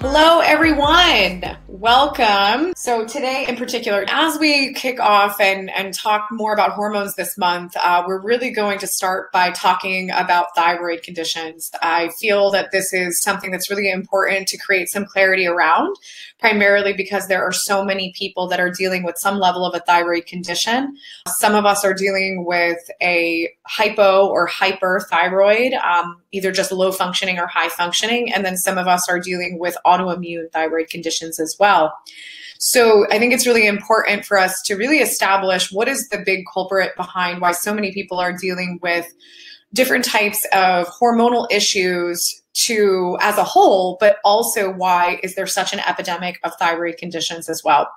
Hello, everyone. Welcome. So, today in particular, as we kick off and, and talk more about hormones this month, uh, we're really going to start by talking about thyroid conditions. I feel that this is something that's really important to create some clarity around, primarily because there are so many people that are dealing with some level of a thyroid condition. Some of us are dealing with a hypo or hyperthyroid, um, either just low functioning or high functioning. And then some of us are dealing with autoimmune thyroid conditions as well. So I think it's really important for us to really establish what is the big culprit behind why so many people are dealing with different types of hormonal issues to as a whole, but also why is there such an epidemic of thyroid conditions as well.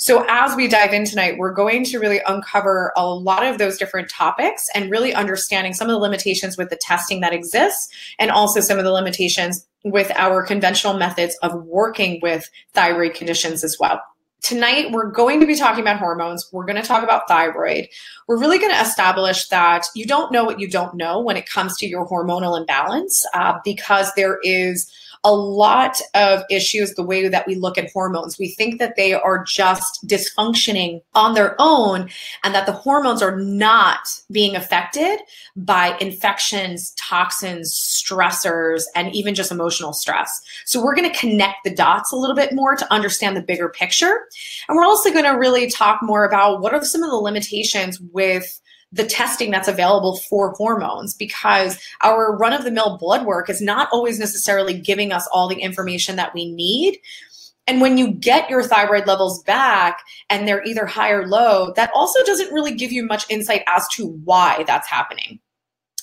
So as we dive in tonight, we're going to really uncover a lot of those different topics and really understanding some of the limitations with the testing that exists and also some of the limitations with our conventional methods of working with thyroid conditions as well. Tonight, we're going to be talking about hormones. We're going to talk about thyroid. We're really going to establish that you don't know what you don't know when it comes to your hormonal imbalance uh, because there is a lot of issues the way that we look at hormones. We think that they are just dysfunctioning on their own and that the hormones are not being affected by infections, toxins, stressors, and even just emotional stress. So we're going to connect the dots a little bit more to understand the bigger picture. And we're also going to really talk more about what are some of the limitations with the testing that's available for hormones because our run of the mill blood work is not always necessarily giving us all the information that we need. And when you get your thyroid levels back and they're either high or low, that also doesn't really give you much insight as to why that's happening.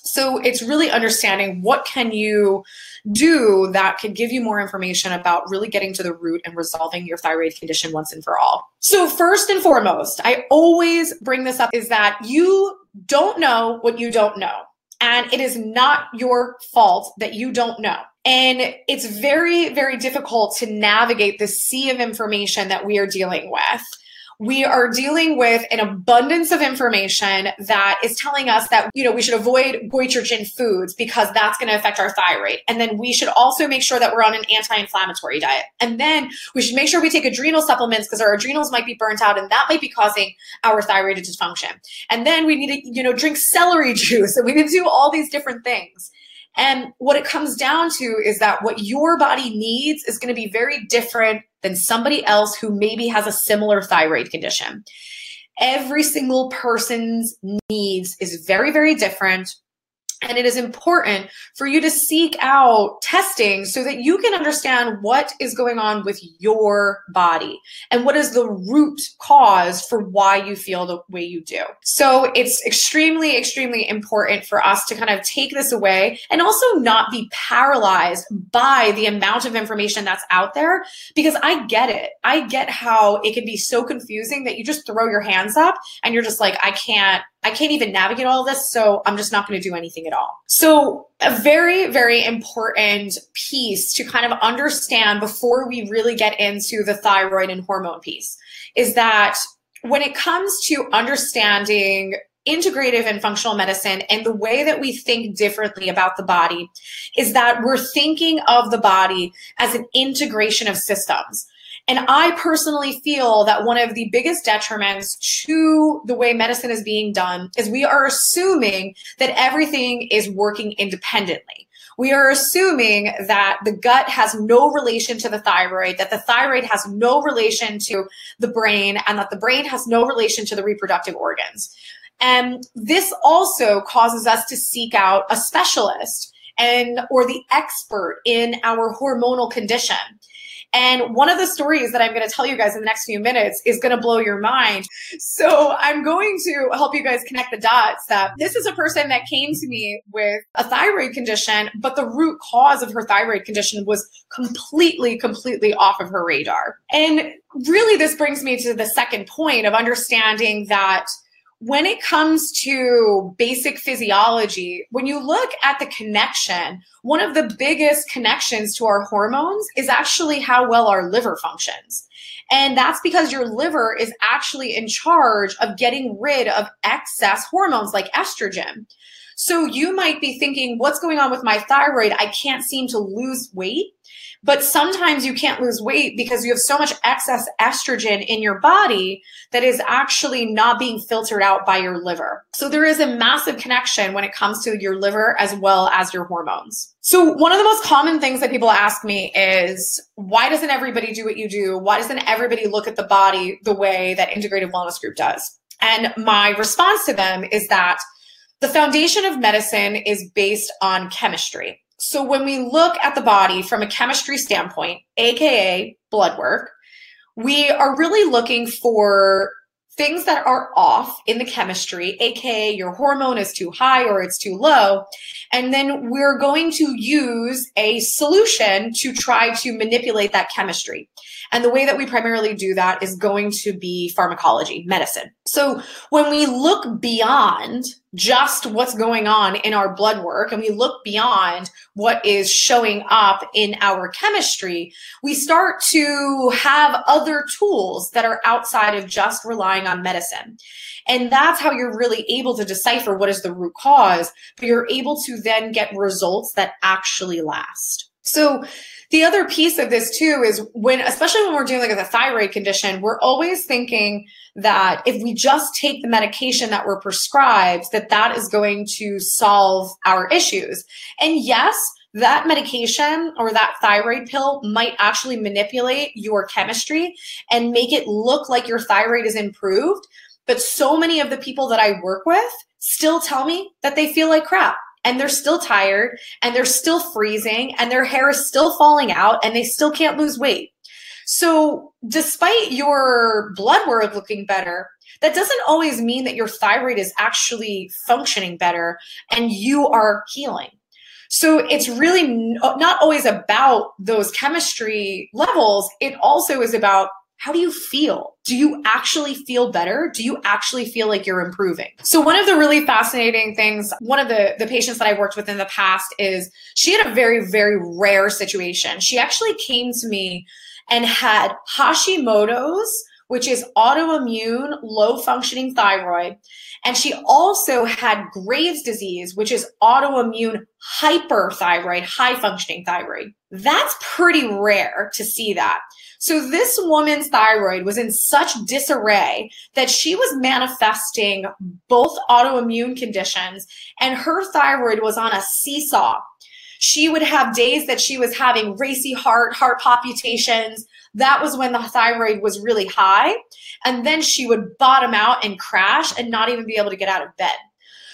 So it's really understanding what can you do that could give you more information about really getting to the root and resolving your thyroid condition once and for all. So first and foremost, I always bring this up is that you don't know what you don't know. And it is not your fault that you don't know. And it's very, very difficult to navigate the sea of information that we are dealing with we are dealing with an abundance of information that is telling us that you know we should avoid goitrogen foods because that's going to affect our thyroid. And then we should also make sure that we're on an anti-inflammatory diet. And then we should make sure we take adrenal supplements because our adrenals might be burnt out and that might be causing our thyroid to dysfunction. And then we need to you know drink celery juice and we need to do all these different things and what it comes down to is that what your body needs is going to be very different than somebody else who maybe has a similar thyroid condition. Every single person's needs is very, very different. And it is important for you to seek out testing so that you can understand what is going on with your body and what is the root cause for why you feel the way you do. So it's extremely, extremely important for us to kind of take this away and also not be paralyzed by the amount of information that's out there because I get it. I get how it can be so confusing that you just throw your hands up and you're just like, I can't I can't even navigate all this, so I'm just not going to do anything at all. So, a very, very important piece to kind of understand before we really get into the thyroid and hormone piece is that when it comes to understanding integrative and functional medicine and the way that we think differently about the body is that we're thinking of the body as an integration of systems. And I personally feel that one of the biggest detriments to the way medicine is being done is we are assuming that everything is working independently. We are assuming that the gut has no relation to the thyroid, that the thyroid has no relation to the brain, and that the brain has no relation to the reproductive organs. And this also causes us to seek out a specialist and or the expert in our hormonal condition. And one of the stories that I'm going to tell you guys in the next few minutes is going to blow your mind. So I'm going to help you guys connect the dots that this is a person that came to me with a thyroid condition, but the root cause of her thyroid condition was completely, completely off of her radar. And really, this brings me to the second point of understanding that when it comes to basic physiology, when you look at the connection, one of the biggest connections to our hormones is actually how well our liver functions. And that's because your liver is actually in charge of getting rid of excess hormones like estrogen. So you might be thinking, what's going on with my thyroid? I can't seem to lose weight. But sometimes you can't lose weight because you have so much excess estrogen in your body that is actually not being filtered out by your liver. So there is a massive connection when it comes to your liver as well as your hormones. So one of the most common things that people ask me is why doesn't everybody do what you do? Why doesn't everybody look at the body the way that Integrative Wellness Group does? And my response to them is that the foundation of medicine is based on chemistry. So when we look at the body from a chemistry standpoint, AKA blood work, we are really looking for things that are off in the chemistry, aka your hormone is too high or it's too low. And then we're going to use a solution to try to manipulate that chemistry. And the way that we primarily do that is going to be pharmacology, medicine. So when we look beyond just what's going on in our blood work and we look beyond what is showing up in our chemistry, we start to have other tools that are outside of just relying on medicine. And that's how you're really able to decipher what is the root cause, but you're able to then get results that actually last. So the other piece of this too is when, especially when we're dealing with a thyroid condition, we're always thinking that if we just take the medication that we're prescribed, that that is going to solve our issues. And yes, that medication or that thyroid pill might actually manipulate your chemistry and make it look like your thyroid is improved. But so many of the people that I work with still tell me that they feel like crap and they're still tired and they're still freezing and their hair is still falling out and they still can't lose weight. So, despite your blood work looking better, that doesn't always mean that your thyroid is actually functioning better and you are healing. So it's really not always about those chemistry levels. It also is about how do you feel? Do you actually feel better? Do you actually feel like you're improving? So one of the really fascinating things, one of the, the patients that I worked with in the past is she had a very, very rare situation. She actually came to me and had Hashimoto's, which is autoimmune low functioning thyroid. And she also had Graves' disease, which is autoimmune hyperthyroid, high functioning thyroid. That's pretty rare to see that. So this woman's thyroid was in such disarray that she was manifesting both autoimmune conditions and her thyroid was on a seesaw. She would have days that she was having racy heart, heart palpitations. That was when the thyroid was really high. And then she would bottom out and crash and not even be able to get out of bed.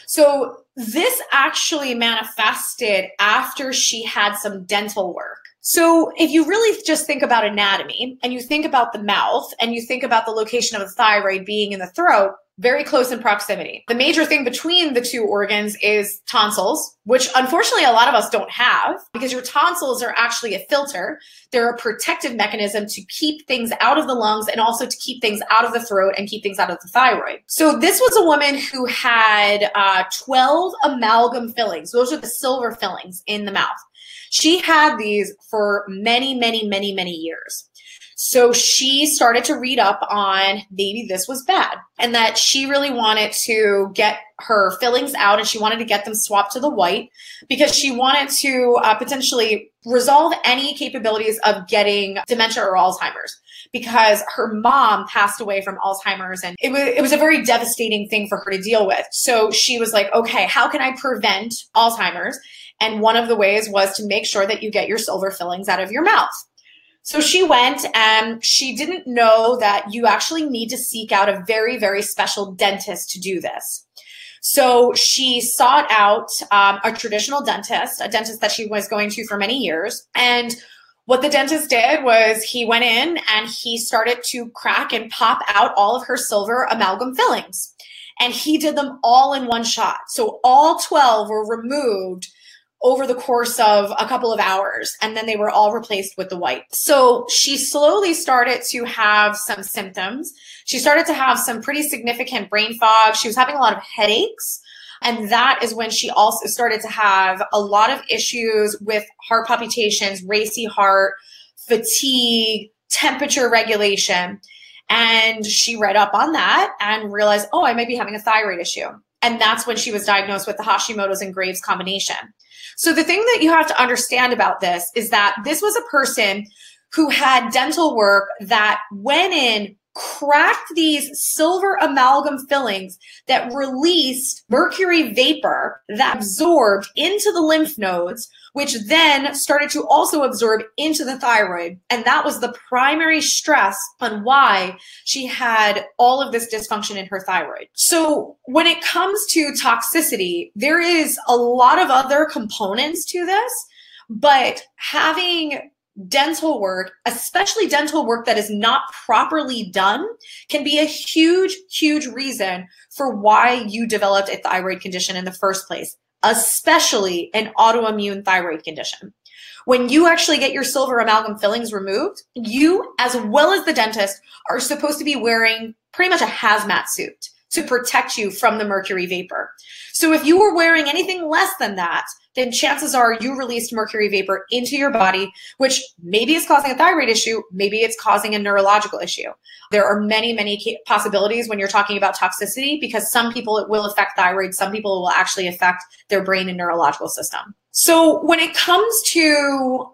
So this actually manifested after she had some dental work. So, if you really just think about anatomy and you think about the mouth and you think about the location of the thyroid being in the throat, very close in proximity. The major thing between the two organs is tonsils, which unfortunately a lot of us don't have because your tonsils are actually a filter. They're a protective mechanism to keep things out of the lungs and also to keep things out of the throat and keep things out of the thyroid. So this was a woman who had uh, 12 amalgam fillings. Those are the silver fillings in the mouth. She had these for many, many, many, many years. So she started to read up on maybe this was bad and that she really wanted to get her fillings out and she wanted to get them swapped to the white because she wanted to uh, potentially resolve any capabilities of getting dementia or Alzheimer's because her mom passed away from Alzheimer's and it was it was a very devastating thing for her to deal with. So she was like, "Okay, how can I prevent Alzheimer's?" And one of the ways was to make sure that you get your silver fillings out of your mouth. So she went and she didn't know that you actually need to seek out a very, very special dentist to do this. So she sought out um, a traditional dentist, a dentist that she was going to for many years. And what the dentist did was he went in and he started to crack and pop out all of her silver amalgam fillings. And he did them all in one shot. So all 12 were removed over the course of a couple of hours and then they were all replaced with the white. So she slowly started to have some symptoms. She started to have some pretty significant brain fog. She was having a lot of headaches. And that is when she also started to have a lot of issues with heart palpitations, racy heart, fatigue, temperature regulation. And she read up on that and realized, oh, I might be having a thyroid issue. And that's when she was diagnosed with the Hashimoto's and Graves combination. So the thing that you have to understand about this is that this was a person who had dental work that went in cracked these silver amalgam fillings that released mercury vapor that absorbed into the lymph nodes, which then started to also absorb into the thyroid. And that was the primary stress on why she had all of this dysfunction in her thyroid. So when it comes to toxicity, there is a lot of other components to this, but having dental work, especially dental work that is not properly done, can be a huge, huge reason for why you developed a thyroid condition in the first place, especially an autoimmune thyroid condition. When you actually get your silver amalgam fillings removed, you, as well as the dentist, are supposed to be wearing pretty much a hazmat suit to protect you from the mercury vapor. So if you were wearing anything less than that, then chances are you released mercury vapor into your body, which maybe is causing a thyroid issue, maybe it's causing a neurological issue. There are many, many possibilities when you're talking about toxicity because some people it will affect thyroid, some people it will actually affect their brain and neurological system. So when it comes to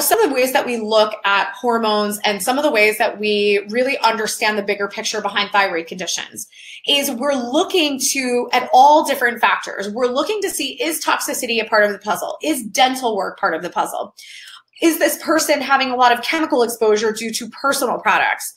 some of the ways that we look at hormones and some of the ways that we really understand the bigger picture behind thyroid conditions is we're looking to at all different factors. We're looking to see is toxicity a part of the puzzle? Is dental work part of the puzzle? Is this person having a lot of chemical exposure due to personal products?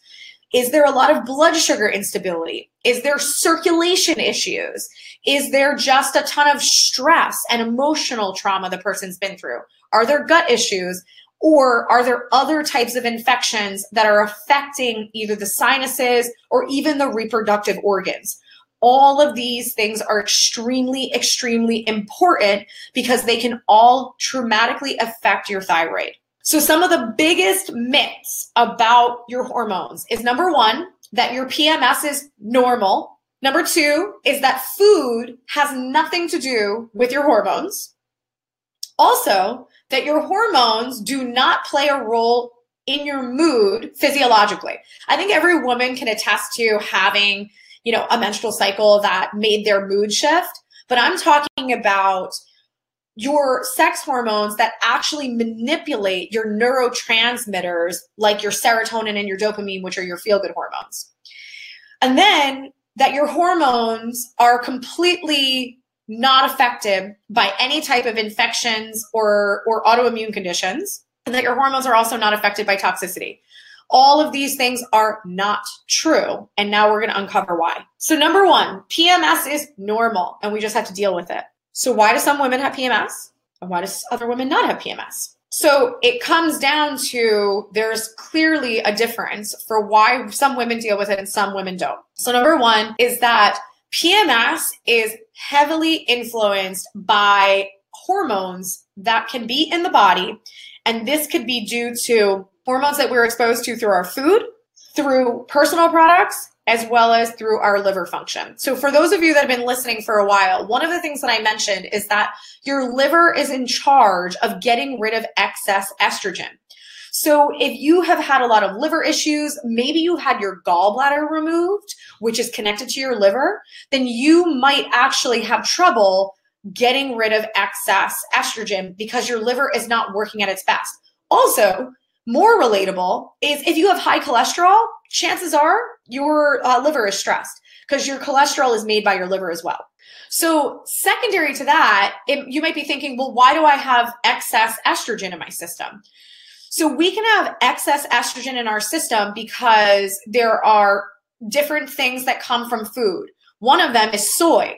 Is there a lot of blood sugar instability? Is there circulation issues? Is there just a ton of stress and emotional trauma the person's been through? Are there gut issues? Or are there other types of infections that are affecting either the sinuses or even the reproductive organs? All of these things are extremely, extremely important because they can all traumatically affect your thyroid. So, some of the biggest myths about your hormones is number one, that your PMS is normal. Number two is that food has nothing to do with your hormones. Also, that your hormones do not play a role in your mood physiologically. I think every woman can attest to having, you know, a menstrual cycle that made their mood shift, but I'm talking about your sex hormones that actually manipulate your neurotransmitters like your serotonin and your dopamine, which are your feel good hormones. And then that your hormones are completely not affected by any type of infections or, or autoimmune conditions, and that your hormones are also not affected by toxicity. All of these things are not true. And now we're going to uncover why. So, number one, PMS is normal, and we just have to deal with it. So, why do some women have PMS? And why does other women not have PMS? So, it comes down to there's clearly a difference for why some women deal with it and some women don't. So, number one is that PMS is heavily influenced by hormones that can be in the body. And this could be due to hormones that we're exposed to through our food, through personal products, as well as through our liver function. So, for those of you that have been listening for a while, one of the things that I mentioned is that your liver is in charge of getting rid of excess estrogen. So, if you have had a lot of liver issues, maybe you had your gallbladder removed, which is connected to your liver, then you might actually have trouble getting rid of excess estrogen because your liver is not working at its best. Also, more relatable is if you have high cholesterol, chances are your uh, liver is stressed because your cholesterol is made by your liver as well. So, secondary to that, it, you might be thinking, well, why do I have excess estrogen in my system? So, we can have excess estrogen in our system because there are different things that come from food. One of them is soy.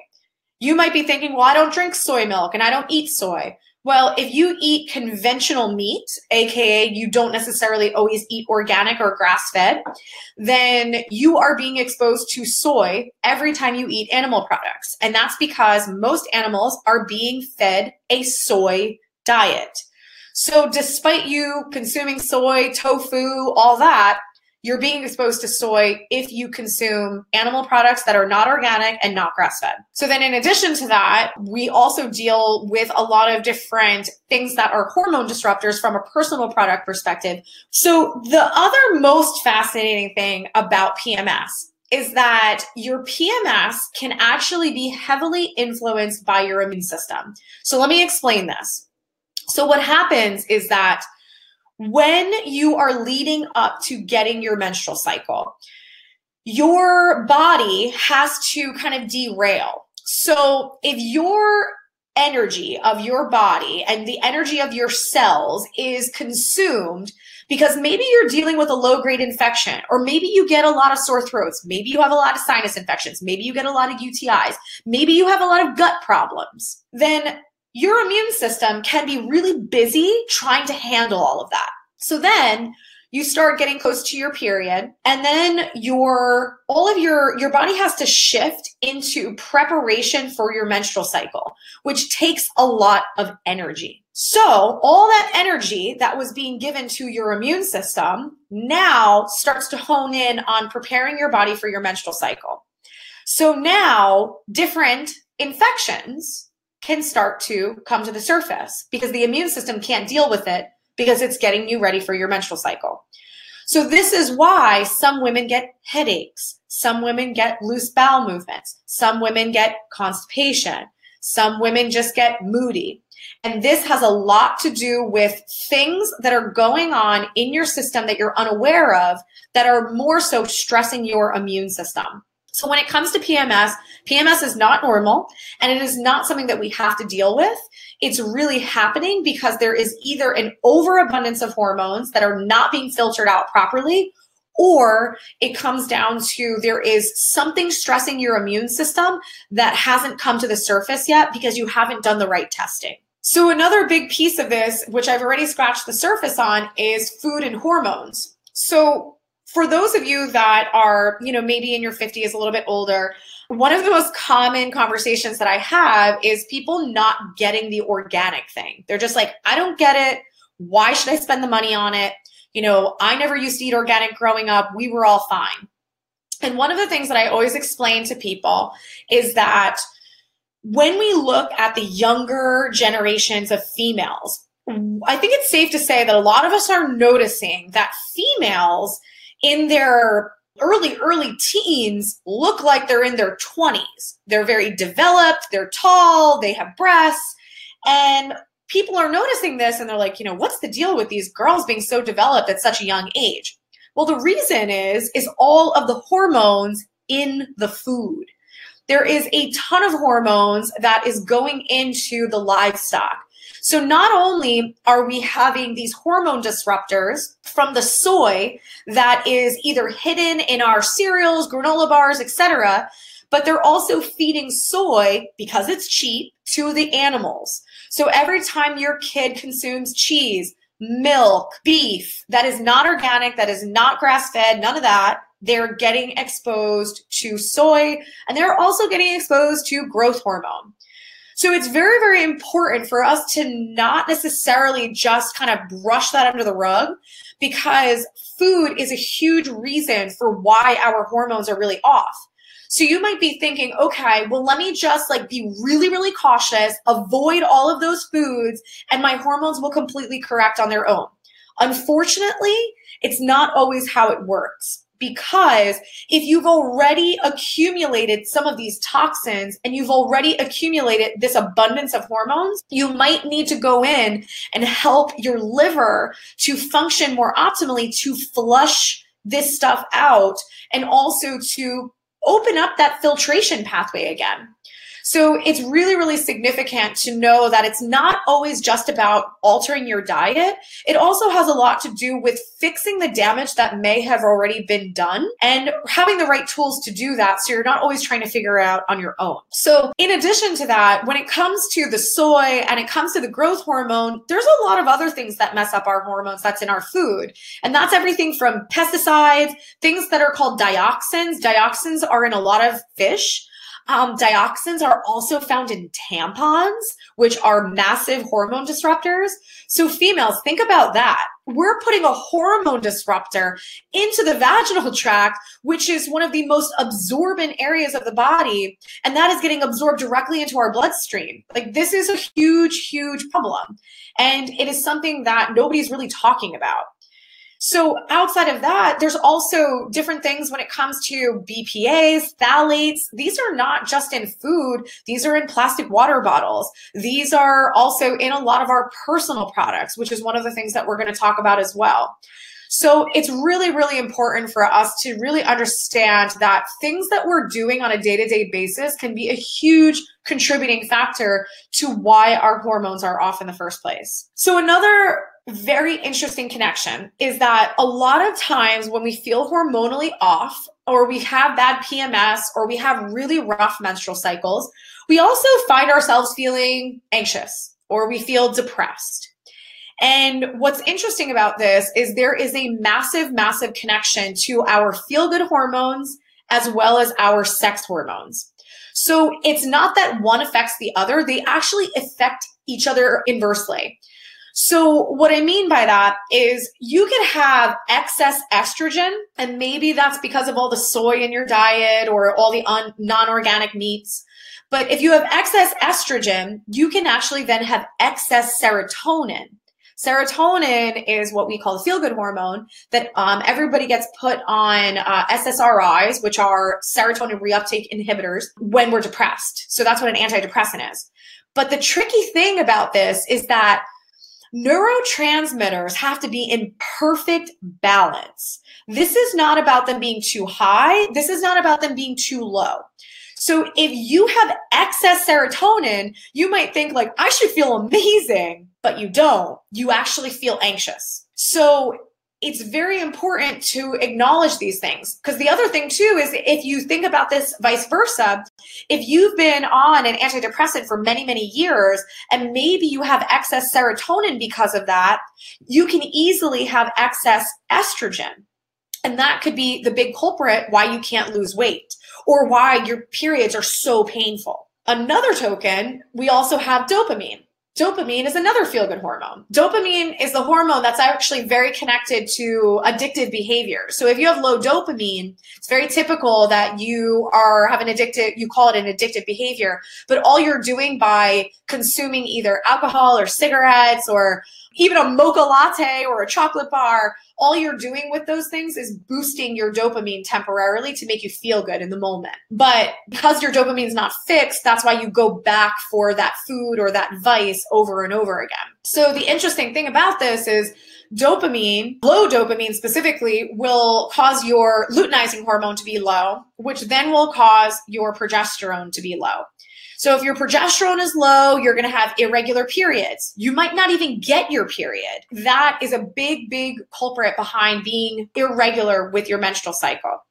You might be thinking, well, I don't drink soy milk and I don't eat soy. Well, if you eat conventional meat, aka you don't necessarily always eat organic or grass fed, then you are being exposed to soy every time you eat animal products. And that's because most animals are being fed a soy diet. So, despite you consuming soy, tofu, all that, you're being exposed to soy if you consume animal products that are not organic and not grass fed. So then in addition to that, we also deal with a lot of different things that are hormone disruptors from a personal product perspective. So the other most fascinating thing about PMS is that your PMS can actually be heavily influenced by your immune system. So let me explain this. So what happens is that when you are leading up to getting your menstrual cycle, your body has to kind of derail. So if your energy of your body and the energy of your cells is consumed because maybe you're dealing with a low grade infection, or maybe you get a lot of sore throats, maybe you have a lot of sinus infections, maybe you get a lot of UTIs, maybe you have a lot of gut problems, then your immune system can be really busy trying to handle all of that. So then you start getting close to your period and then your all of your your body has to shift into preparation for your menstrual cycle which takes a lot of energy so all that energy that was being given to your immune system now starts to hone in on preparing your body for your menstrual cycle so now different infections can start to come to the surface because the immune system can't deal with it because it's getting you ready for your menstrual cycle. So this is why some women get headaches. Some women get loose bowel movements. Some women get constipation. Some women just get moody. And this has a lot to do with things that are going on in your system that you're unaware of that are more so stressing your immune system. So when it comes to PMS, PMS is not normal and it is not something that we have to deal with. It's really happening because there is either an overabundance of hormones that are not being filtered out properly or it comes down to there is something stressing your immune system that hasn't come to the surface yet because you haven't done the right testing. So another big piece of this, which I've already scratched the surface on, is food and hormones. So for those of you that are, you know, maybe in your 50s, a little bit older, one of the most common conversations that I have is people not getting the organic thing. They're just like, I don't get it. Why should I spend the money on it? You know, I never used to eat organic growing up. We were all fine. And one of the things that I always explain to people is that when we look at the younger generations of females, I think it's safe to say that a lot of us are noticing that females in their early, early teens look like they're in their 20s. They're very developed, they're tall, they have breasts. And people are noticing this and they're like, you know, what's the deal with these girls being so developed at such a young age? Well, the reason is is all of the hormones in the food. There is a ton of hormones that is going into the livestock. So not only are we having these hormone disruptors from the soy that is either hidden in our cereals, granola bars, etc., but they're also feeding soy because it's cheap to the animals. So every time your kid consumes cheese, milk, beef that is not organic, that is not grass fed, none of that, they're getting exposed to soy and they're also getting exposed to growth hormone. So it's very, very important for us to not necessarily just kind of brush that under the rug because food is a huge reason for why our hormones are really off. So you might be thinking, okay, well, let me just like be really, really cautious, avoid all of those foods, and my hormones will completely correct on their own. Unfortunately, it's not always how it works because if you've already accumulated some of these toxins and you've already accumulated this abundance of hormones, you might need to go in and help your liver to function more optimally to flush this stuff out and also to open up that filtration pathway again. So it's really, really significant to know that it's not always just about altering your diet. It also has a lot to do with fixing the damage that may have already been done and having the right tools to do that. So you're not always trying to figure out on your own. So in addition to that, when it comes to the soy and it comes to the growth hormone, there's a lot of other things that mess up our hormones that's in our food. And that's everything from pesticides, things that are called dioxins. Dioxins are in a lot of fish. Um, dioxins are also found in tampons, which are massive hormone disruptors. So, females, think about that. We're putting a hormone disruptor into the vaginal tract, which is one of the most absorbent areas of the body. And that is getting absorbed directly into our bloodstream. Like, this is a huge, huge problem. And it is something that nobody's really talking about. So outside of that, there's also different things when it comes to BPAs, phthalates. These are not just in food. These are in plastic water bottles. These are also in a lot of our personal products, which is one of the things that we're going to talk about as well. So it's really, really important for us to really understand that things that we're doing on a day to day basis can be a huge contributing factor to why our hormones are off in the first place. So another very interesting connection is that a lot of times when we feel hormonally off or we have bad PMS or we have really rough menstrual cycles, we also find ourselves feeling anxious or we feel depressed. And what's interesting about this is there is a massive, massive connection to our feel good hormones as well as our sex hormones. So it's not that one affects the other, they actually affect each other inversely. So, what I mean by that is you can have excess estrogen, and maybe that's because of all the soy in your diet or all the un- non organic meats. But if you have excess estrogen, you can actually then have excess serotonin. Serotonin is what we call the feel good hormone that um, everybody gets put on uh, SSRIs, which are serotonin reuptake inhibitors, when we're depressed. So that's what an antidepressant is. But the tricky thing about this is that neurotransmitters have to be in perfect balance. This is not about them being too high. This is not about them being too low. So if you have excess serotonin, you might think like, I should feel amazing, but you don't. You actually feel anxious. So it's very important to acknowledge these things. Because the other thing too is if you think about this vice versa if you've been on an antidepressant for many many years and maybe you have excess serotonin because of that you can easily have excess estrogen. And that could be the big culprit why you can't lose weight or why your periods are so painful. Another token we also have dopamine Dopamine is another feel good hormone. Dopamine is the hormone that's actually very connected to addictive behavior. So if you have low dopamine, it's very typical that you are having addictive, you call it an addictive behavior, but all you're doing by consuming either alcohol or cigarettes or even a mocha latte or a chocolate bar, all you're doing with those things is boosting your dopamine temporarily to make you feel good in the moment. But because your dopamine's not fixed, that's why you go back for that food or that vice over and over again. So the interesting thing about this is dopamine, low dopamine specifically, will cause your luteinizing hormone to be low, which then will cause your progesterone to be low. So if your progesterone is low, you're going to have irregular periods. You might not even get your period. That is a big, big culprit behind being irregular with your menstrual cycle.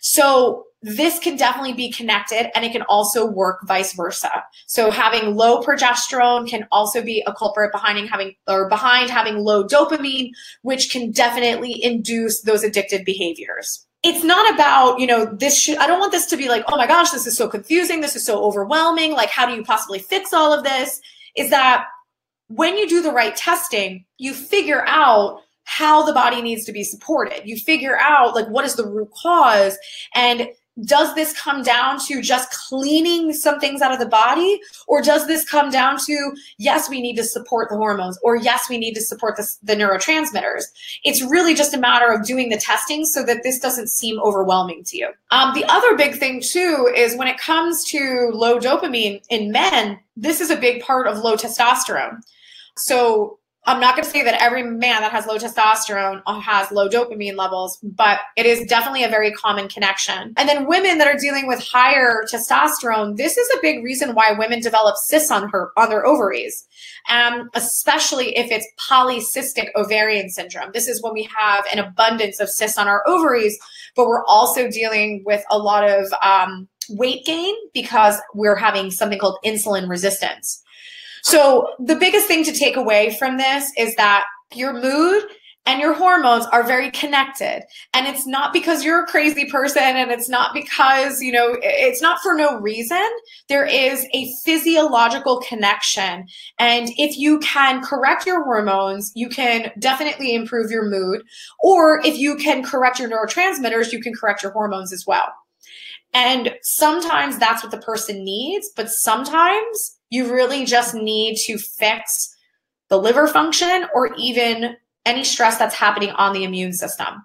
So this can definitely be connected and it can also work vice versa. So having low progesterone can also be a culprit behind having or behind having low dopamine, which can definitely induce those addictive behaviors it's not about you know this i don't want this to be like oh my gosh this is so confusing this is so overwhelming like how do you possibly fix all of this? Is that when you do the right testing you figure out how the body needs to be supported. You figure out like what is the root cause? And does this come down to just cleaning some things out of the body? Or does this come down to yes we need to support the hormones or yes we need to support the, the neurotransmitters? It's really just a matter of doing the testing so that this doesn't seem overwhelming to you. Um, the other big thing too is when it comes to low dopamine in men this is a big part of low testosterone. So I'm not going to say that every man that has low testosterone has low dopamine levels, but it is definitely a very common connection. And then women that are dealing with higher testosterone, this is a big reason why women develop cysts on her on their ovaries, um, especially if it's polycystic ovarian syndrome. This is when we have an abundance of cysts on our ovaries, but we're also dealing with a lot of um, weight gain because we're having something called insulin resistance. So the biggest thing to take away from this is that your mood and your hormones are very connected. And it's not because you're a crazy person and it's not because you know it's not for no reason. There is a physiological connection. And if you can correct your hormones you can definitely improve your mood. Or if you can correct your neurotransmitters you can correct your hormones as well. And sometimes that's what the person needs but sometimes you really just need to fix the liver function or even any stress that's happening on the immune system.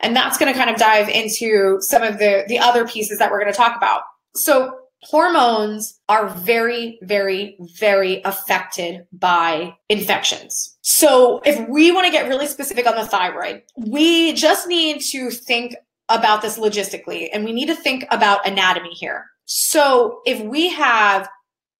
And that's going to kind of dive into some of the, the other pieces that we're going to talk about. So, hormones are very, very, very affected by infections. So, if we want to get really specific on the thyroid, we just need to think about this logistically and we need to think about anatomy here. So, if we have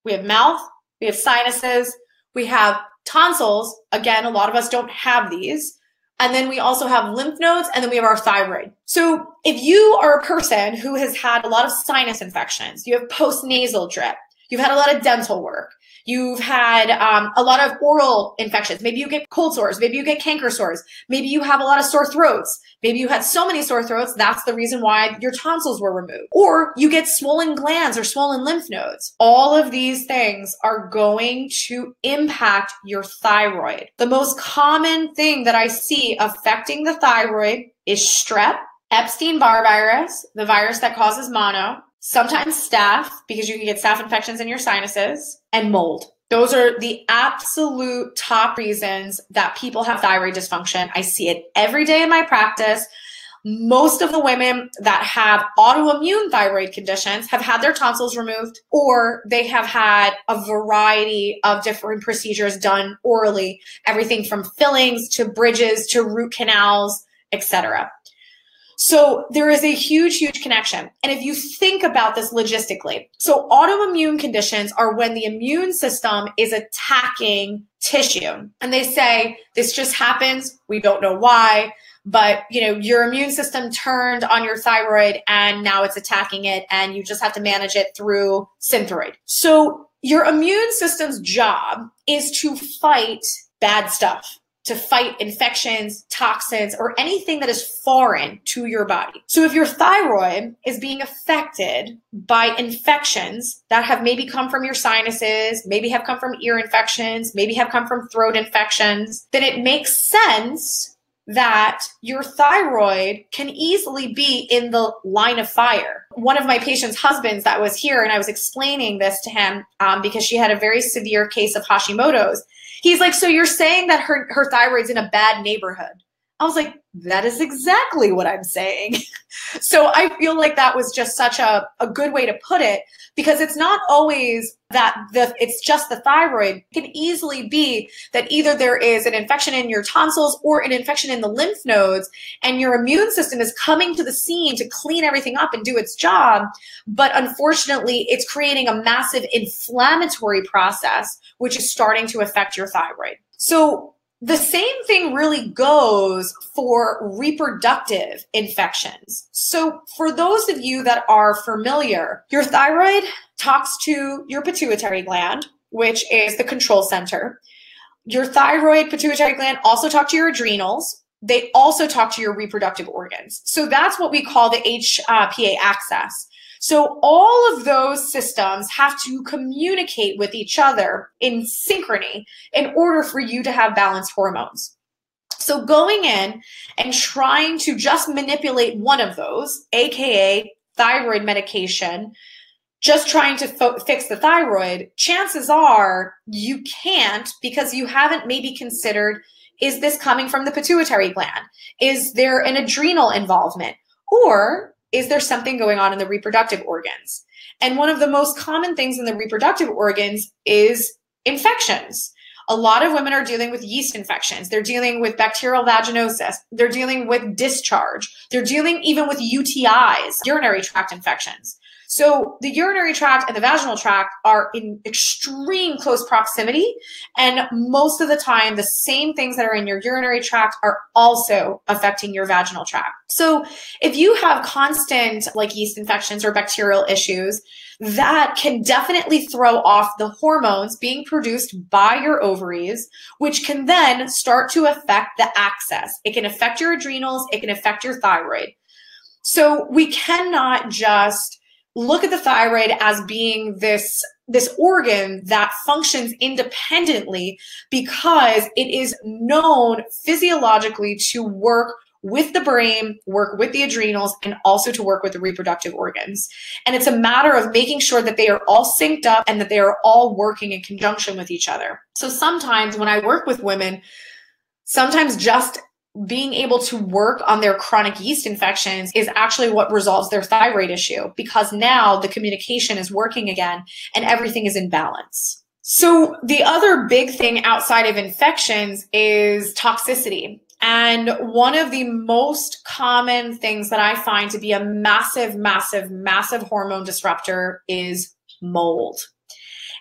we have mouth, we have sinuses, we have tonsils. Again, a lot of us don't have these. And then we also have lymph nodes and then we have our thyroid. So if you are a person who has had a lot of sinus infections, you have post nasal drip, you've had a lot of dental work, You've had um, a lot of oral infections. Maybe you get cold sores. Maybe you get canker sores. Maybe you have a lot of sore throats. Maybe you had so many sore throats. That's the reason why your tonsils were removed. Or you get swollen glands or swollen lymph nodes. All of these things are going to impact your thyroid. The most common thing that I see affecting the thyroid is strep, Epstein Barr virus, the virus that causes mono, sometimes staph, because you can get staph infections in your sinuses, and mold. Those are the absolute top reasons that people have thyroid dysfunction. I see it every day in my practice. Most of the women that have autoimmune thyroid conditions have had their tonsils removed or they have had a variety of different procedures done orally, everything from fillings to bridges to root canals, etc. So there is a huge, huge connection. And if you think about this logistically, so autoimmune conditions are when the immune system is attacking tissue. And they say this just happens. We don't know why, but you know, your immune system turned on your thyroid and now it's attacking it and you just have to manage it through Synthroid. So your immune system's job is to fight bad stuff to fight infections, toxins, or anything that is foreign to your body. So if your thyroid is being affected by infections that have maybe come from your sinuses, maybe have come from ear infections, maybe have come from throat infections, then it makes sense that your thyroid can easily be in the line of fire. One of my patient's husbands that was here, and I was explaining this to him um, because she had a very severe case of Hashimoto's He's like, so you're saying that her her thyroid's in a bad neighborhood? I was like, that is exactly what I'm saying. so I feel like that was just such a, a good way to put it because it's not always that the it's just the thyroid. It can easily be that either there is an infection in your tonsils or an infection in the lymph nodes, and your immune system is coming to the scene to clean everything up and do its job. But unfortunately, it's creating a massive inflammatory process, which is starting to affect your thyroid. So the same thing really goes for reproductive infections. So, for those of you that are familiar, your thyroid talks to your pituitary gland, which is the control center. Your thyroid pituitary gland also talk to your adrenals. They also talk to your reproductive organs. So that's what we call the HPA uh, axis. So all of those systems have to communicate with each other in synchrony in order for you to have balanced hormones. So going in and trying to just manipulate one of those, aka thyroid medication, just trying to fo- fix the thyroid, chances are you can't because you haven't maybe considered is this coming from the pituitary gland? Is there an adrenal involvement? Or is there something going on in the reproductive organs? And one of the most common things in the reproductive organs is infections. a lot of women are dealing with yeast infections. They're dealing with bacterial vaginosis. They're dealing with discharge. They're dealing even with UTIs, urinary tract infections. So the urinary tract and the vaginal tract are in extreme close proximity. And most of the time, the same things that are in your urinary tract are also affecting your vaginal tract. So if you have constant like yeast infections or bacterial issues, that can definitely throw off the hormones being produced by your ovaries, which can then start to affect the axis. It can affect your adrenals, it can affect your thyroid. So we cannot just look at the thyroid as being this this organ that functions independently because it is known physiologically to work with the brain, work with the adrenals, and also to work with the reproductive organs. And it's a matter of making sure that they are all synced up and that they are all working in conjunction with each other. So sometimes when I work with women, sometimes just being able to work on their chronic yeast infections is actually what resolves their thyroid issue because now the communication is working again and everything is in balance. So the other big thing outside of infections is toxicity. And one of the most common things that I find to be a massive, massive, massive hormone disruptor is mold.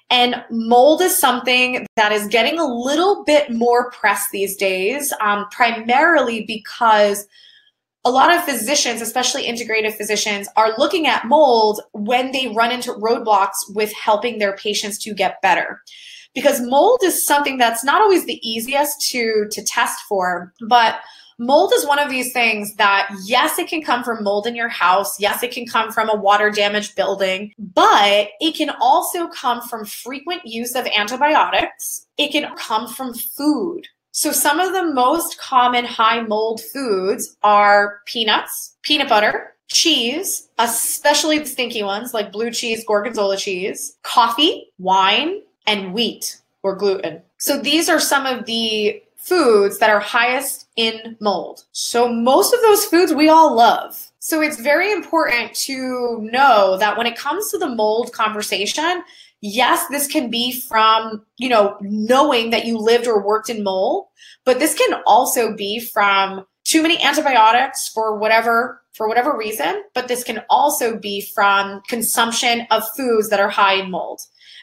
And mold is something that is getting a little bit more press these days, um, primarily because a lot of physicians, especially integrative physicians, are looking at mold when they run into roadblocks with helping their patients to get better. Because mold is something that's not always the easiest to, to test for, but mold is one of these things that, yes, it can come from mold in your house. Yes, it can come from a water damaged building, but it can also come from frequent use of antibiotics. It can come from food. So some of the most common high mold foods are peanuts, peanut butter, cheese, especially the stinky ones like blue cheese, gorgonzola cheese, coffee, wine, and wheat or gluten. So these are some of the foods that are highest in mold. So most of those foods we all love. So it's very important to know that when it comes to the mold conversation, yes, this can be from, you know, knowing that you lived or worked in mold, but this can also be from too many antibiotics for whatever for whatever reason, but this can also be from consumption of foods that are high in mold.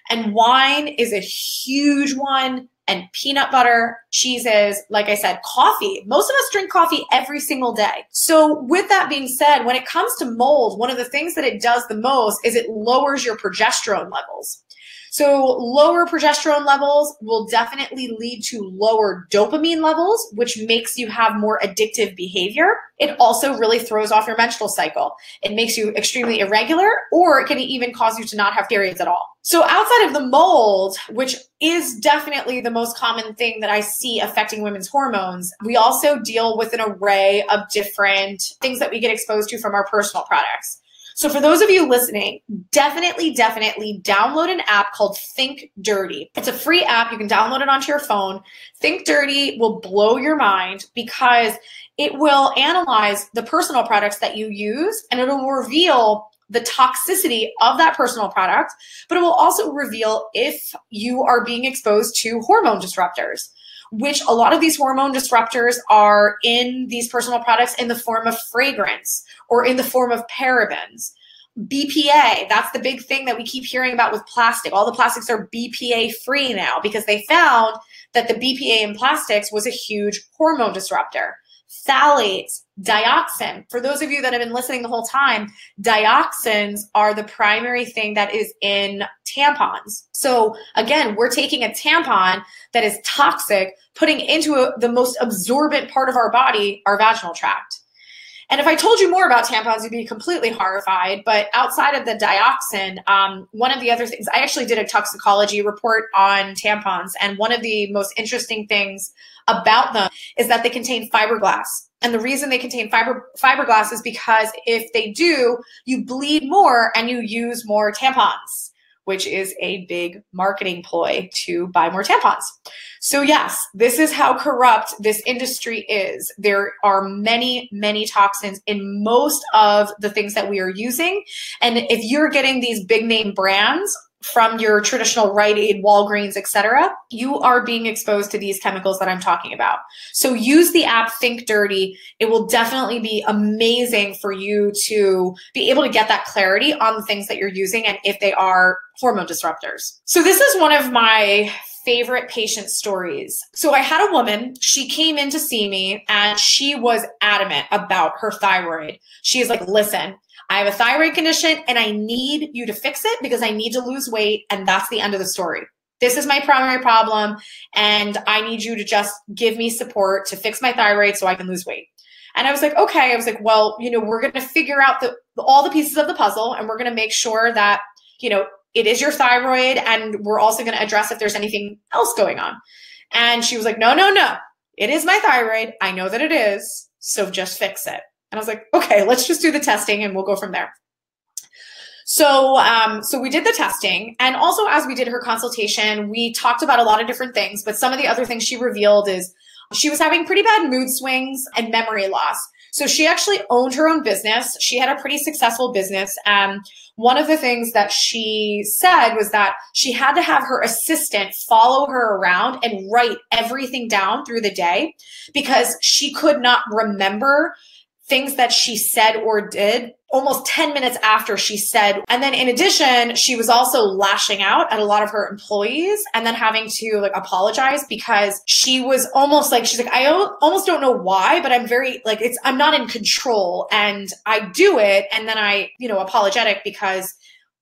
And wine is a huge one and peanut butter, cheeses, like I said, coffee. Most of us drink coffee every single day. So, with that being said, when it comes to mold, one of the things that it does the most is it lowers your progesterone levels. So, lower progesterone levels will definitely lead to lower dopamine levels, which makes you have more addictive behavior. It also really throws off your menstrual cycle. It makes you extremely irregular, or it can even cause you to not have periods at all. So, outside of the mold, which is definitely the most common thing that I see affecting women's hormones, we also deal with an array of different things that we get exposed to from our personal products. So for those of you listening, definitely, definitely download an app called Think Dirty. It's a free app. You can download it onto your phone. Think Dirty will blow your mind because it will analyze the personal products that you use and it'll reveal the toxicity of that personal product, but it will also reveal if you are being exposed to hormone disruptors which a lot of these hormone disruptors are in these personal products in the form of fragrance or in the form of parabens. BPA, that's the big thing that we keep hearing about with plastic. All the plastics are BPA free now because they found that the BPA in plastics was a huge hormone disruptor phthalates, dioxin. For those of you that have been listening the whole time, dioxins are the primary thing that is in tampons. So again, we're taking a tampon that is toxic, putting into a, the most absorbent part of our body, our vaginal tract. And if I told you more about tampons, you'd be completely horrified. But outside of the dioxin, um, one of the other things, I actually did a toxicology report on tampons. And one of the most interesting things about them is that they contain fiberglass. And the reason they contain fiber fiberglass is because if they do, you bleed more and you use more tampons, which is a big marketing ploy to buy more tampons. So yes, this is how corrupt this industry is. There are many, many toxins in most of the things that we are using. And if you're getting these big name brands from your traditional Rite Aid, Walgreens, etc., you are being exposed to these chemicals that I'm talking about. So use the app Think Dirty. It will definitely be amazing for you to be able to get that clarity on the things that you're using and if they are hormone disruptors. So this is one of my favorite patient stories. So I had a woman, she came in to see me and she was adamant about her thyroid. She is like, listen, I have a thyroid condition and I need you to fix it because I need to lose weight. And that's the end of the story. This is my primary problem. And I need you to just give me support to fix my thyroid so I can lose weight. And I was like, okay. I was like, well, you know, we're going to figure out the all the pieces of the puzzle and we're going to make sure that, you know, it is your thyroid and we're also going to address if there's anything else going on. And she was like, no, no, no. It is my thyroid. I know that it is. So just fix it. And I was like, okay, let's just do the testing and we'll go from there. So, um, so we did the testing, and also as we did her consultation, we talked about a lot of different things. But some of the other things she revealed is she was having pretty bad mood swings and memory loss. So she actually owned her own business. She had a pretty successful business. And one of the things that she said was that she had to have her assistant follow her around and write everything down through the day because she could not remember things that she said or did almost 10 minutes after she said. And then in addition, she was also lashing out at a lot of her employees and then having to like apologize because she was almost like, she's like, I almost don't know why, but I'm very like, it's, I'm not in control and I do it. And then I, you know, apologetic because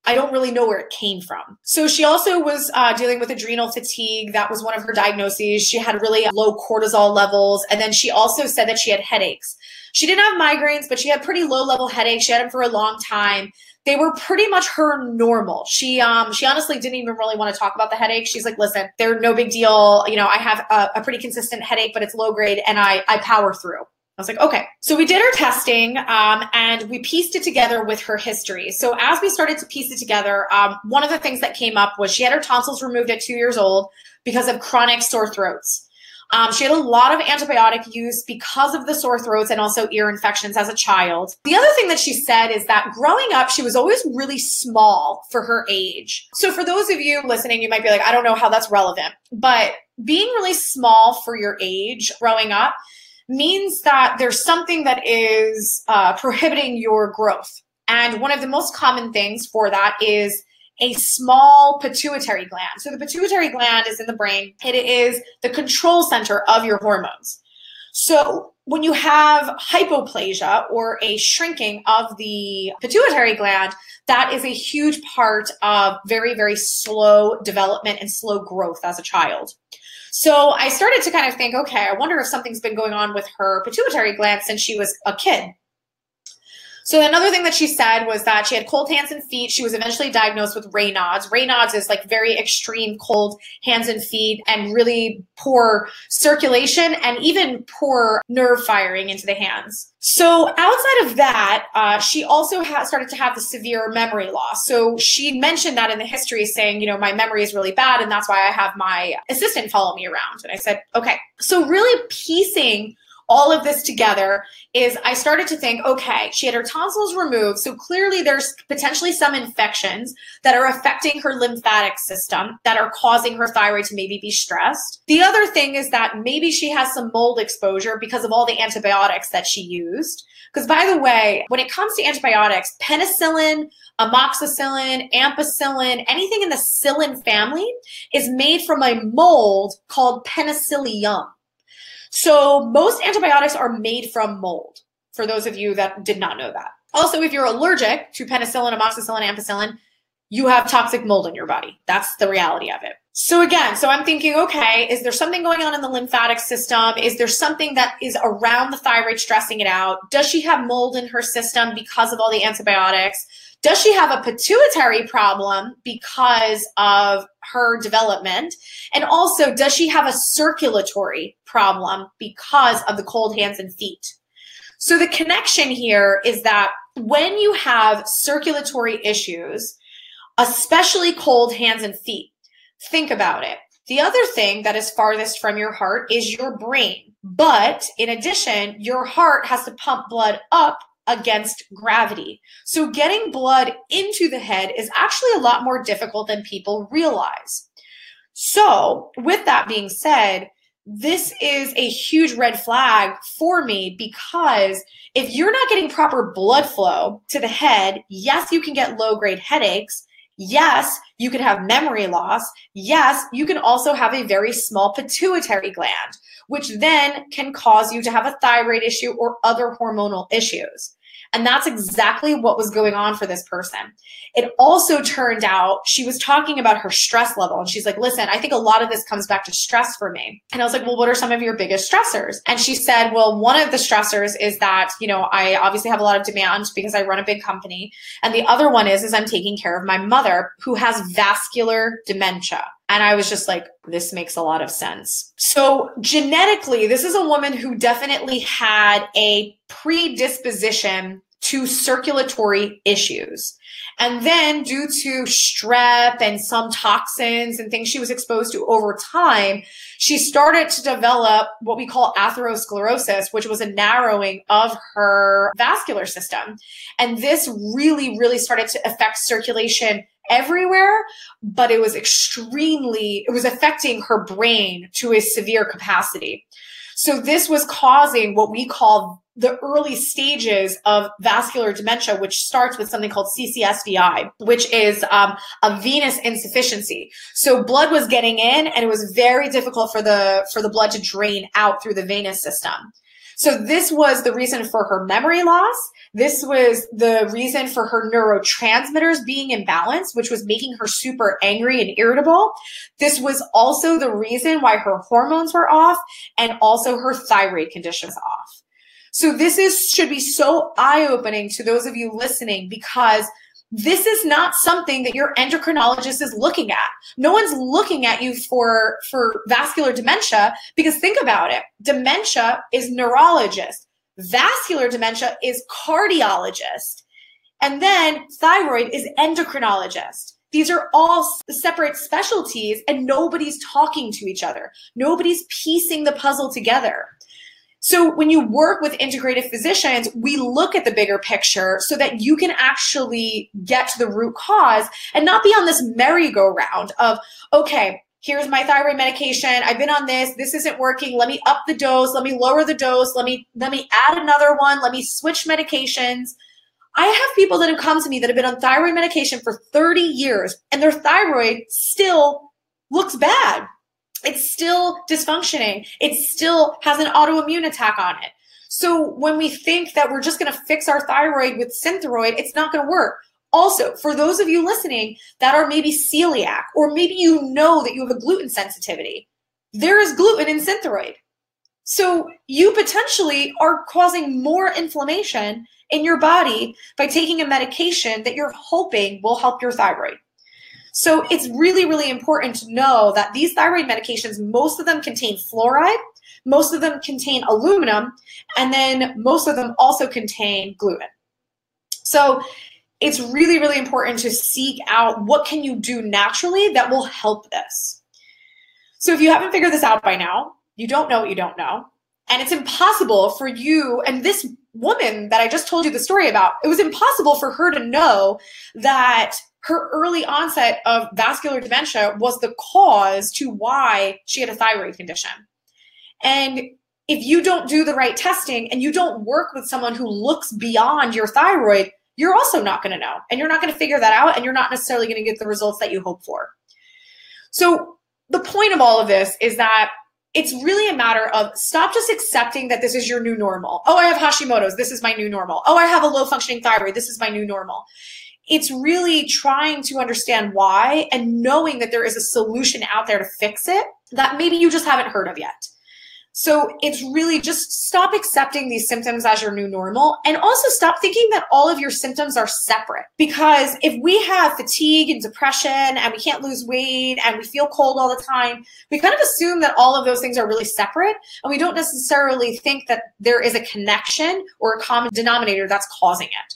I don't really know where it came from. So she also was uh, dealing with adrenal fatigue. That was one of her diagnoses. She had really low cortisol levels. And then she also said that she had headaches. She didn't have migraines, but she had pretty low level headaches. She had them for a long time. They were pretty much her normal. She um she honestly didn't even really want to talk about the headache. She's like, listen, they're no big deal. You know, I have a, a pretty consistent headache, but it's low grade, and I I power through. I was like, okay. So we did our testing um, and we pieced it together with her history. So as we started to piece it together, um, one of the things that came up was she had her tonsils removed at two years old because of chronic sore throats. Um, she had a lot of antibiotic use because of the sore throats and also ear infections as a child. The other thing that she said is that growing up, she was always really small for her age. So for those of you listening, you might be like, I don't know how that's relevant, but being really small for your age growing up means that there's something that is uh, prohibiting your growth. And one of the most common things for that is a small pituitary gland. So the pituitary gland is in the brain. It is the control center of your hormones. So when you have hypoplasia or a shrinking of the pituitary gland, that is a huge part of very, very slow development and slow growth as a child. So I started to kind of think, okay, I wonder if something's been going on with her pituitary gland since she was a kid. So another thing that she said was that she had cold hands and feet. She was eventually diagnosed with Raynaud's. Raynaud's is like very extreme cold hands and feet and really poor circulation and even poor nerve firing into the hands. So outside of that, uh, she also ha- started to have the severe memory loss. So she mentioned that in the history, saying, you know, my memory is really bad, and that's why I have my assistant follow me around. And I said, okay. So really piecing all of this together is I started to think, okay, she had her tonsils removed. So clearly there's potentially some infections that are affecting her lymphatic system that are causing her thyroid to maybe be stressed. The other thing is that maybe she has some mold exposure because of all the antibiotics that she used. Because by the way, when it comes to antibiotics, penicillin, amoxicillin, ampicillin, anything in the cillin family is made from a mold called penicillium. So most antibiotics are made from mold, for those of you that did not know that. Also, if you're allergic to penicillin, amoxicillin, ampicillin, you have toxic mold in your body. That's the reality of it. So again, so I'm thinking, okay, is there something going on in the lymphatic system? Is there something that is around the thyroid stressing it out? Does she have mold in her system because of all the antibiotics? Does she have a pituitary problem because of her development? And also, does she have a circulatory problem because of the cold hands and feet? So the connection here is that when you have circulatory issues, especially cold hands and feet, think about it. The other thing that is farthest from your heart is your brain. But in addition, your heart has to pump blood up against gravity. So getting blood into the head is actually a lot more difficult than people realize. So, with that being said, this is a huge red flag for me because if you're not getting proper blood flow to the head, yes, you can get low grade headaches. Yes, you can have memory loss. Yes, you can also have a very small pituitary gland, which then can cause you to have a thyroid issue or other hormonal issues. And that's exactly what was going on for this person. It also turned out she was talking about her stress level. And she's like, listen, I think a lot of this comes back to stress for me. And I was like, well, what are some of your biggest stressors? And she said, well, one of the stressors is that, you know, I obviously have a lot of demand because I run a big company. And the other one is, is I'm taking care of my mother who has vascular dementia. And I was just like, this makes a lot of sense. So, genetically, this is a woman who definitely had a predisposition to circulatory issues. And then, due to strep and some toxins and things she was exposed to over time, she started to develop what we call atherosclerosis, which was a narrowing of her vascular system. And this really, really started to affect circulation everywhere, but it was extremely, it was affecting her brain to a severe capacity. So this was causing what we call the early stages of vascular dementia, which starts with something called CCSVI, which is um, a venous insufficiency. So blood was getting in, and it was very difficult for the for the blood to drain out through the venous system. So this was the reason for her memory loss. This was the reason for her neurotransmitters being imbalanced, which was making her super angry and irritable. This was also the reason why her hormones were off and also her thyroid condition was off. So this is should be so eye-opening to those of you listening because this is not something that your endocrinologist is looking at. No one's looking at you for, for vascular dementia because think about it. Dementia is neurologist. Vascular dementia is cardiologist. And then thyroid is endocrinologist. These are all separate specialties and nobody's talking to each other. Nobody's piecing the puzzle together. So when you work with integrative physicians, we look at the bigger picture so that you can actually get to the root cause and not be on this merry-go-round of, okay, here's my thyroid medication. I've been on this. This isn't working. Let me up the dose. Let me lower the dose. Let me let me add another one. Let me switch medications. I have people that have come to me that have been on thyroid medication for 30 years and their thyroid still looks bad it's still dysfunctioning. It still has an autoimmune attack on it. So when we think that we're just going to fix our thyroid with Synthroid, it's not going to work. Also, for those of you listening that are maybe celiac, or maybe you know that you have a gluten sensitivity, there is gluten in Synthroid. So you potentially are causing more inflammation in your body by taking a medication that you're hoping will help your thyroid. So it's really, really important to know that these thyroid medications, most of them contain fluoride, most of them contain aluminum, and then most of them also contain gluten. So it's really, really important to seek out what can you do naturally that will help this. So if you haven't figured this out by now, you don't know what you don't know. And it's impossible for you and this woman that I just told you the story about, it was impossible for her to know that her early onset of vascular dementia was the cause to why she had a thyroid condition. And if you don't do the right testing and you don't work with someone who looks beyond your thyroid, you're also not going to know. And you're not going to figure that out and you're not necessarily going to get the results that you hope for. So, the point of all of this is that it's really a matter of stop just accepting that this is your new normal. Oh, I have Hashimoto's. This is my new normal. Oh, I have a low functioning thyroid. This is my new normal it's really trying to understand why and knowing that there is a solution out there to fix it that maybe you just haven't heard of yet. So it's really just stop accepting these symptoms as your new normal and also stop thinking that all of your symptoms are separate. Because if we have fatigue and depression and we can't lose weight and we feel cold all the time, we kind of assume that all of those things are really separate and we don't necessarily think that there is a connection or a common denominator that's causing it.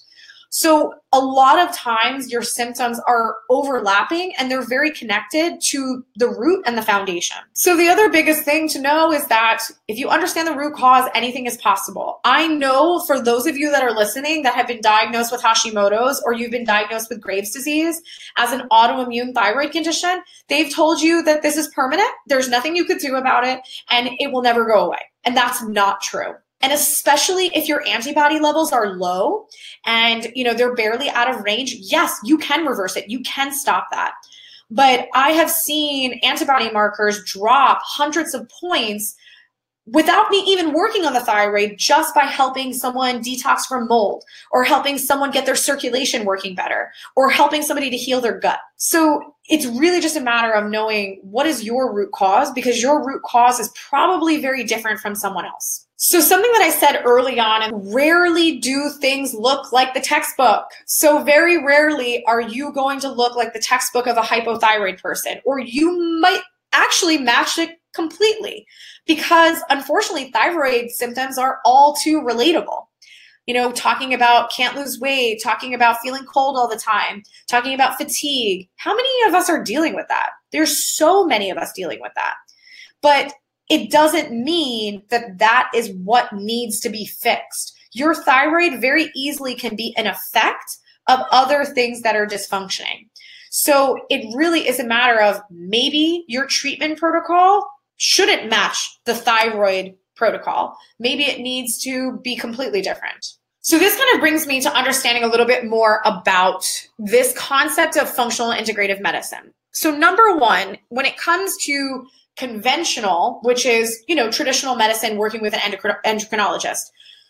So a lot of times your symptoms are overlapping and they're very connected to the root and the foundation. So the other biggest thing to know is that if you understand the root cause, anything is possible. I know for those of you that are listening that have been diagnosed with Hashimoto's or you've been diagnosed with Graves' disease as an autoimmune thyroid condition, they've told you that this is permanent. There's nothing you could do about it and it will never go away. And that's not true. And especially if your antibody levels are low and you know they're barely out of range, yes, you can reverse it. You can stop that. But I have seen antibody markers drop hundreds of points without me even working on the thyroid just by helping someone detox from mold or helping someone get their circulation working better or helping somebody to heal their gut. So it's really just a matter of knowing what is your root cause because your root cause is probably very different from someone else. So, something that I said early on, and rarely do things look like the textbook. So, very rarely are you going to look like the textbook of a hypothyroid person, or you might actually match it completely because unfortunately, thyroid symptoms are all too relatable. You know, talking about can't lose weight, talking about feeling cold all the time, talking about fatigue. How many of us are dealing with that? There's so many of us dealing with that. But it doesn't mean that that is what needs to be fixed. Your thyroid very easily can be an effect of other things that are dysfunctioning. So it really is a matter of maybe your treatment protocol shouldn't match the thyroid protocol. Maybe it needs to be completely different. So this kind of brings me to understanding a little bit more about this concept of functional integrative medicine. So number one, when it comes to conventional, which is, you know, traditional medicine working with an endocrinologist.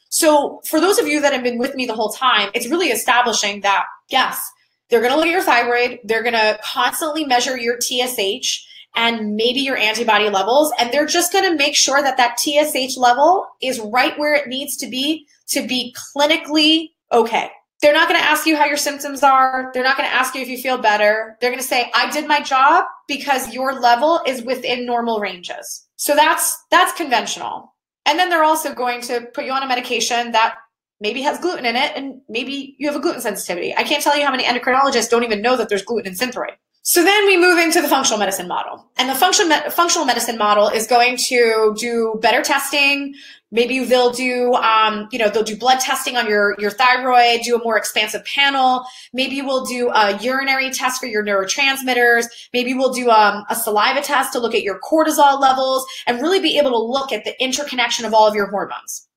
So for those of you that have been with me the whole time, it's really establishing that, yes, they're going to look at your thyroid. They're going to constantly measure your TSH and maybe your antibody levels. And they're just going to make sure that that TSH level is right where it needs to be to be clinically okay. They're not going to ask you how your symptoms are. They're not going to ask you if you feel better. They're going to say, "I did my job because your level is within normal ranges." So that's that's conventional. And then they're also going to put you on a medication that maybe has gluten in it and maybe you have a gluten sensitivity. I can't tell you how many endocrinologists don't even know that there's gluten in Synthroid. So then we move into the functional medicine model. And the function, functional medicine model is going to do better testing. Maybe they'll do, um, you know, they'll do blood testing on your, your thyroid, do a more expansive panel. Maybe we'll do a urinary test for your neurotransmitters. Maybe we'll do um, a saliva test to look at your cortisol levels and really be able to look at the interconnection of all of your hormones.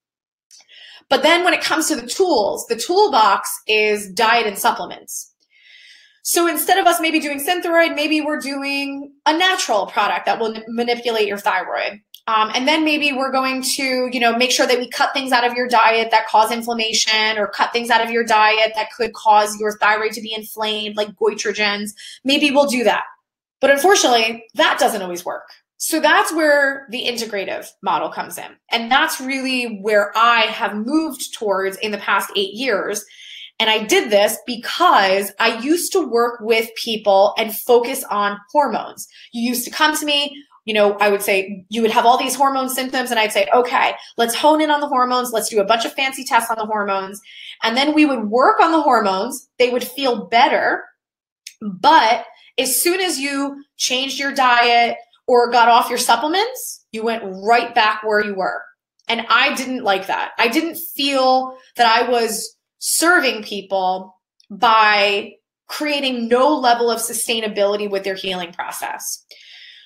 But then when it comes to the tools, the toolbox is diet and supplements. So instead of us maybe doing Synthroid, maybe we're doing a natural product that will manipulate your thyroid. Um, and then maybe we're going to, you know, make sure that we cut things out of your diet that cause inflammation or cut things out of your diet that could cause your thyroid to be inflamed, like goitrogens. Maybe we'll do that. But unfortunately, that doesn't always work. So that's where the integrative model comes in. And that's really where I have moved towards in the past eight years and I did this because I used to work with people and focus on hormones. You used to come to me, you know, I would say you would have all these hormone symptoms, and I'd say, okay, let's hone in on the hormones. Let's do a bunch of fancy tests on the hormones. And then we would work on the hormones. They would feel better. But as soon as you changed your diet or got off your supplements, you went right back where you were. And I didn't like that. I didn't feel that I was serving people by creating no level of sustainability with their healing process.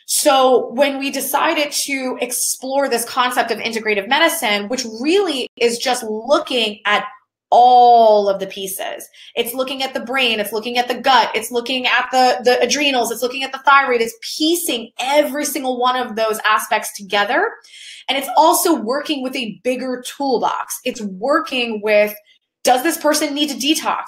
So when we decided to explore this concept of integrative medicine, which really is just looking at all of the pieces. It's looking at the brain, it's looking at the gut, it's looking at the, the adrenals, it's looking at the thyroid, it's piecing every single one of those aspects together. And it's also working with a bigger toolbox. It's working with does this person need to detox?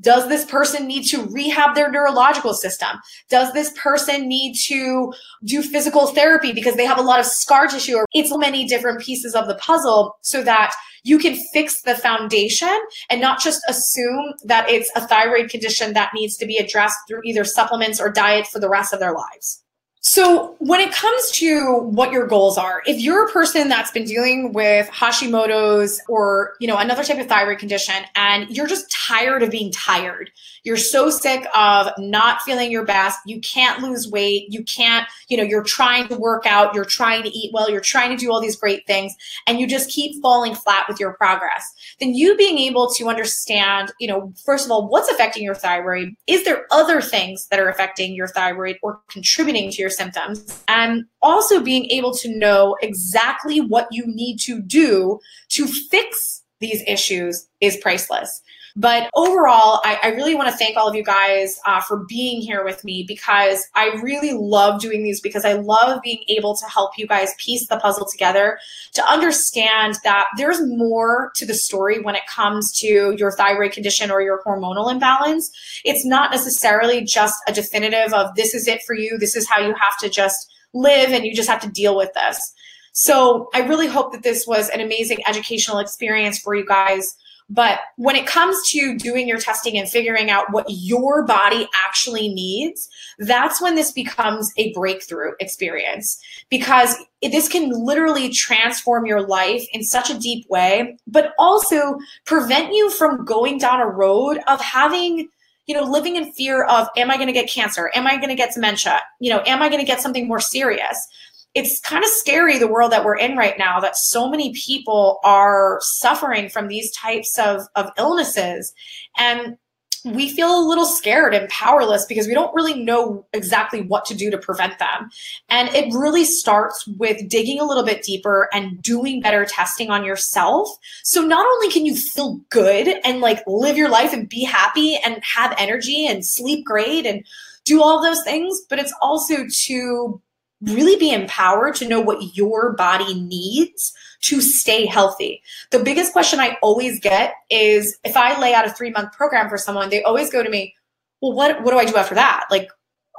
Does this person need to rehab their neurological system? Does this person need to do physical therapy because they have a lot of scar tissue? Or it's many different pieces of the puzzle so that you can fix the foundation and not just assume that it's a thyroid condition that needs to be addressed through either supplements or diet for the rest of their lives. So, when it comes to what your goals are, if you're a person that's been dealing with Hashimoto's or, you know, another type of thyroid condition and you're just tired of being tired, you're so sick of not feeling your best, you can't lose weight, you can't, you know, you're trying to work out, you're trying to eat well, you're trying to do all these great things and you just keep falling flat with your progress. Then you being able to understand, you know, first of all, what's affecting your thyroid? Is there other things that are affecting your thyroid or contributing to your symptoms and also being able to know exactly what you need to do to fix these issues is priceless. But overall, I, I really want to thank all of you guys uh, for being here with me because I really love doing these because I love being able to help you guys piece the puzzle together to understand that there's more to the story when it comes to your thyroid condition or your hormonal imbalance. It's not necessarily just a definitive of this is it for you, this is how you have to just live and you just have to deal with this. So I really hope that this was an amazing educational experience for you guys. But when it comes to doing your testing and figuring out what your body actually needs, that's when this becomes a breakthrough experience because this can literally transform your life in such a deep way, but also prevent you from going down a road of having you know, living in fear of, am I going to get cancer? Am I going to get dementia? You know, am I going to get something more serious? It's kind of scary the world that we're in right now that so many people are suffering from these types of, of illnesses and we feel a little scared and powerless because we don't really know exactly what to do to prevent them. And it really starts with digging a little bit deeper and doing better testing on yourself. So not only can you feel good and like live your life and be happy and have energy and sleep great and do all those things, but it's also to really be empowered to know what your body needs to stay healthy. The biggest question I always get is if I lay out a three month program for someone, they always go to me, well, what, what do I do after that? Like,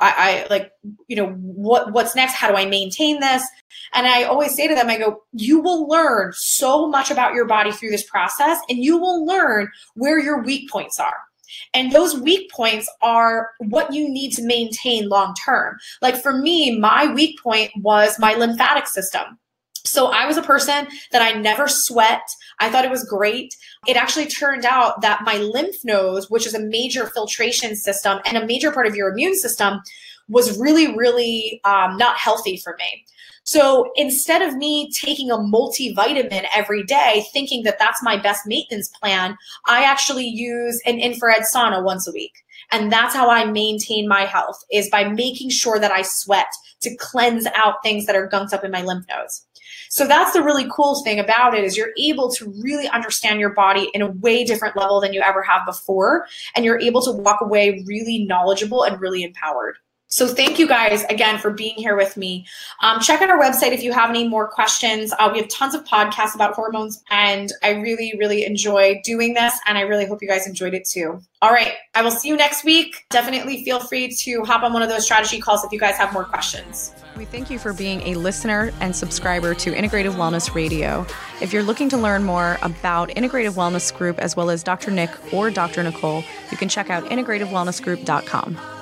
I, I like, you know, what, what's next? How do I maintain this? And I always say to them, I go, you will learn so much about your body through this process and you will learn where your weak points are. And those weak points are what you need to maintain long term. Like for me, my weak point was my lymphatic system. So I was a person that I never sweat. I thought it was great. It actually turned out that my lymph nodes, which is a major filtration system and a major part of your immune system, was really, really um, not healthy for me. So instead of me taking a multivitamin every day, thinking that that's my best maintenance plan, I actually use an infrared sauna once a week. And that's how I maintain my health is by making sure that I sweat to cleanse out things that are gunked up in my lymph nodes. So that's the really cool thing about it is you're able to really understand your body in a way different level than you ever have before. And you're able to walk away really knowledgeable and really empowered. So thank you guys again for being here with me. Um, check out our website if you have any more questions. Uh, we have tons of podcasts about hormones, and I really, really enjoy doing this, and I really hope you guys enjoyed it too. All right, I will see you next week. Definitely feel free to hop on one of those strategy calls if you guys have more questions. We thank you for being a listener and subscriber to Integrative Wellness Radio. If you're looking to learn more about Integrative Wellness Group as well as Dr. Nick or Dr. Nicole, you can check out integrativewellnessgroup.com.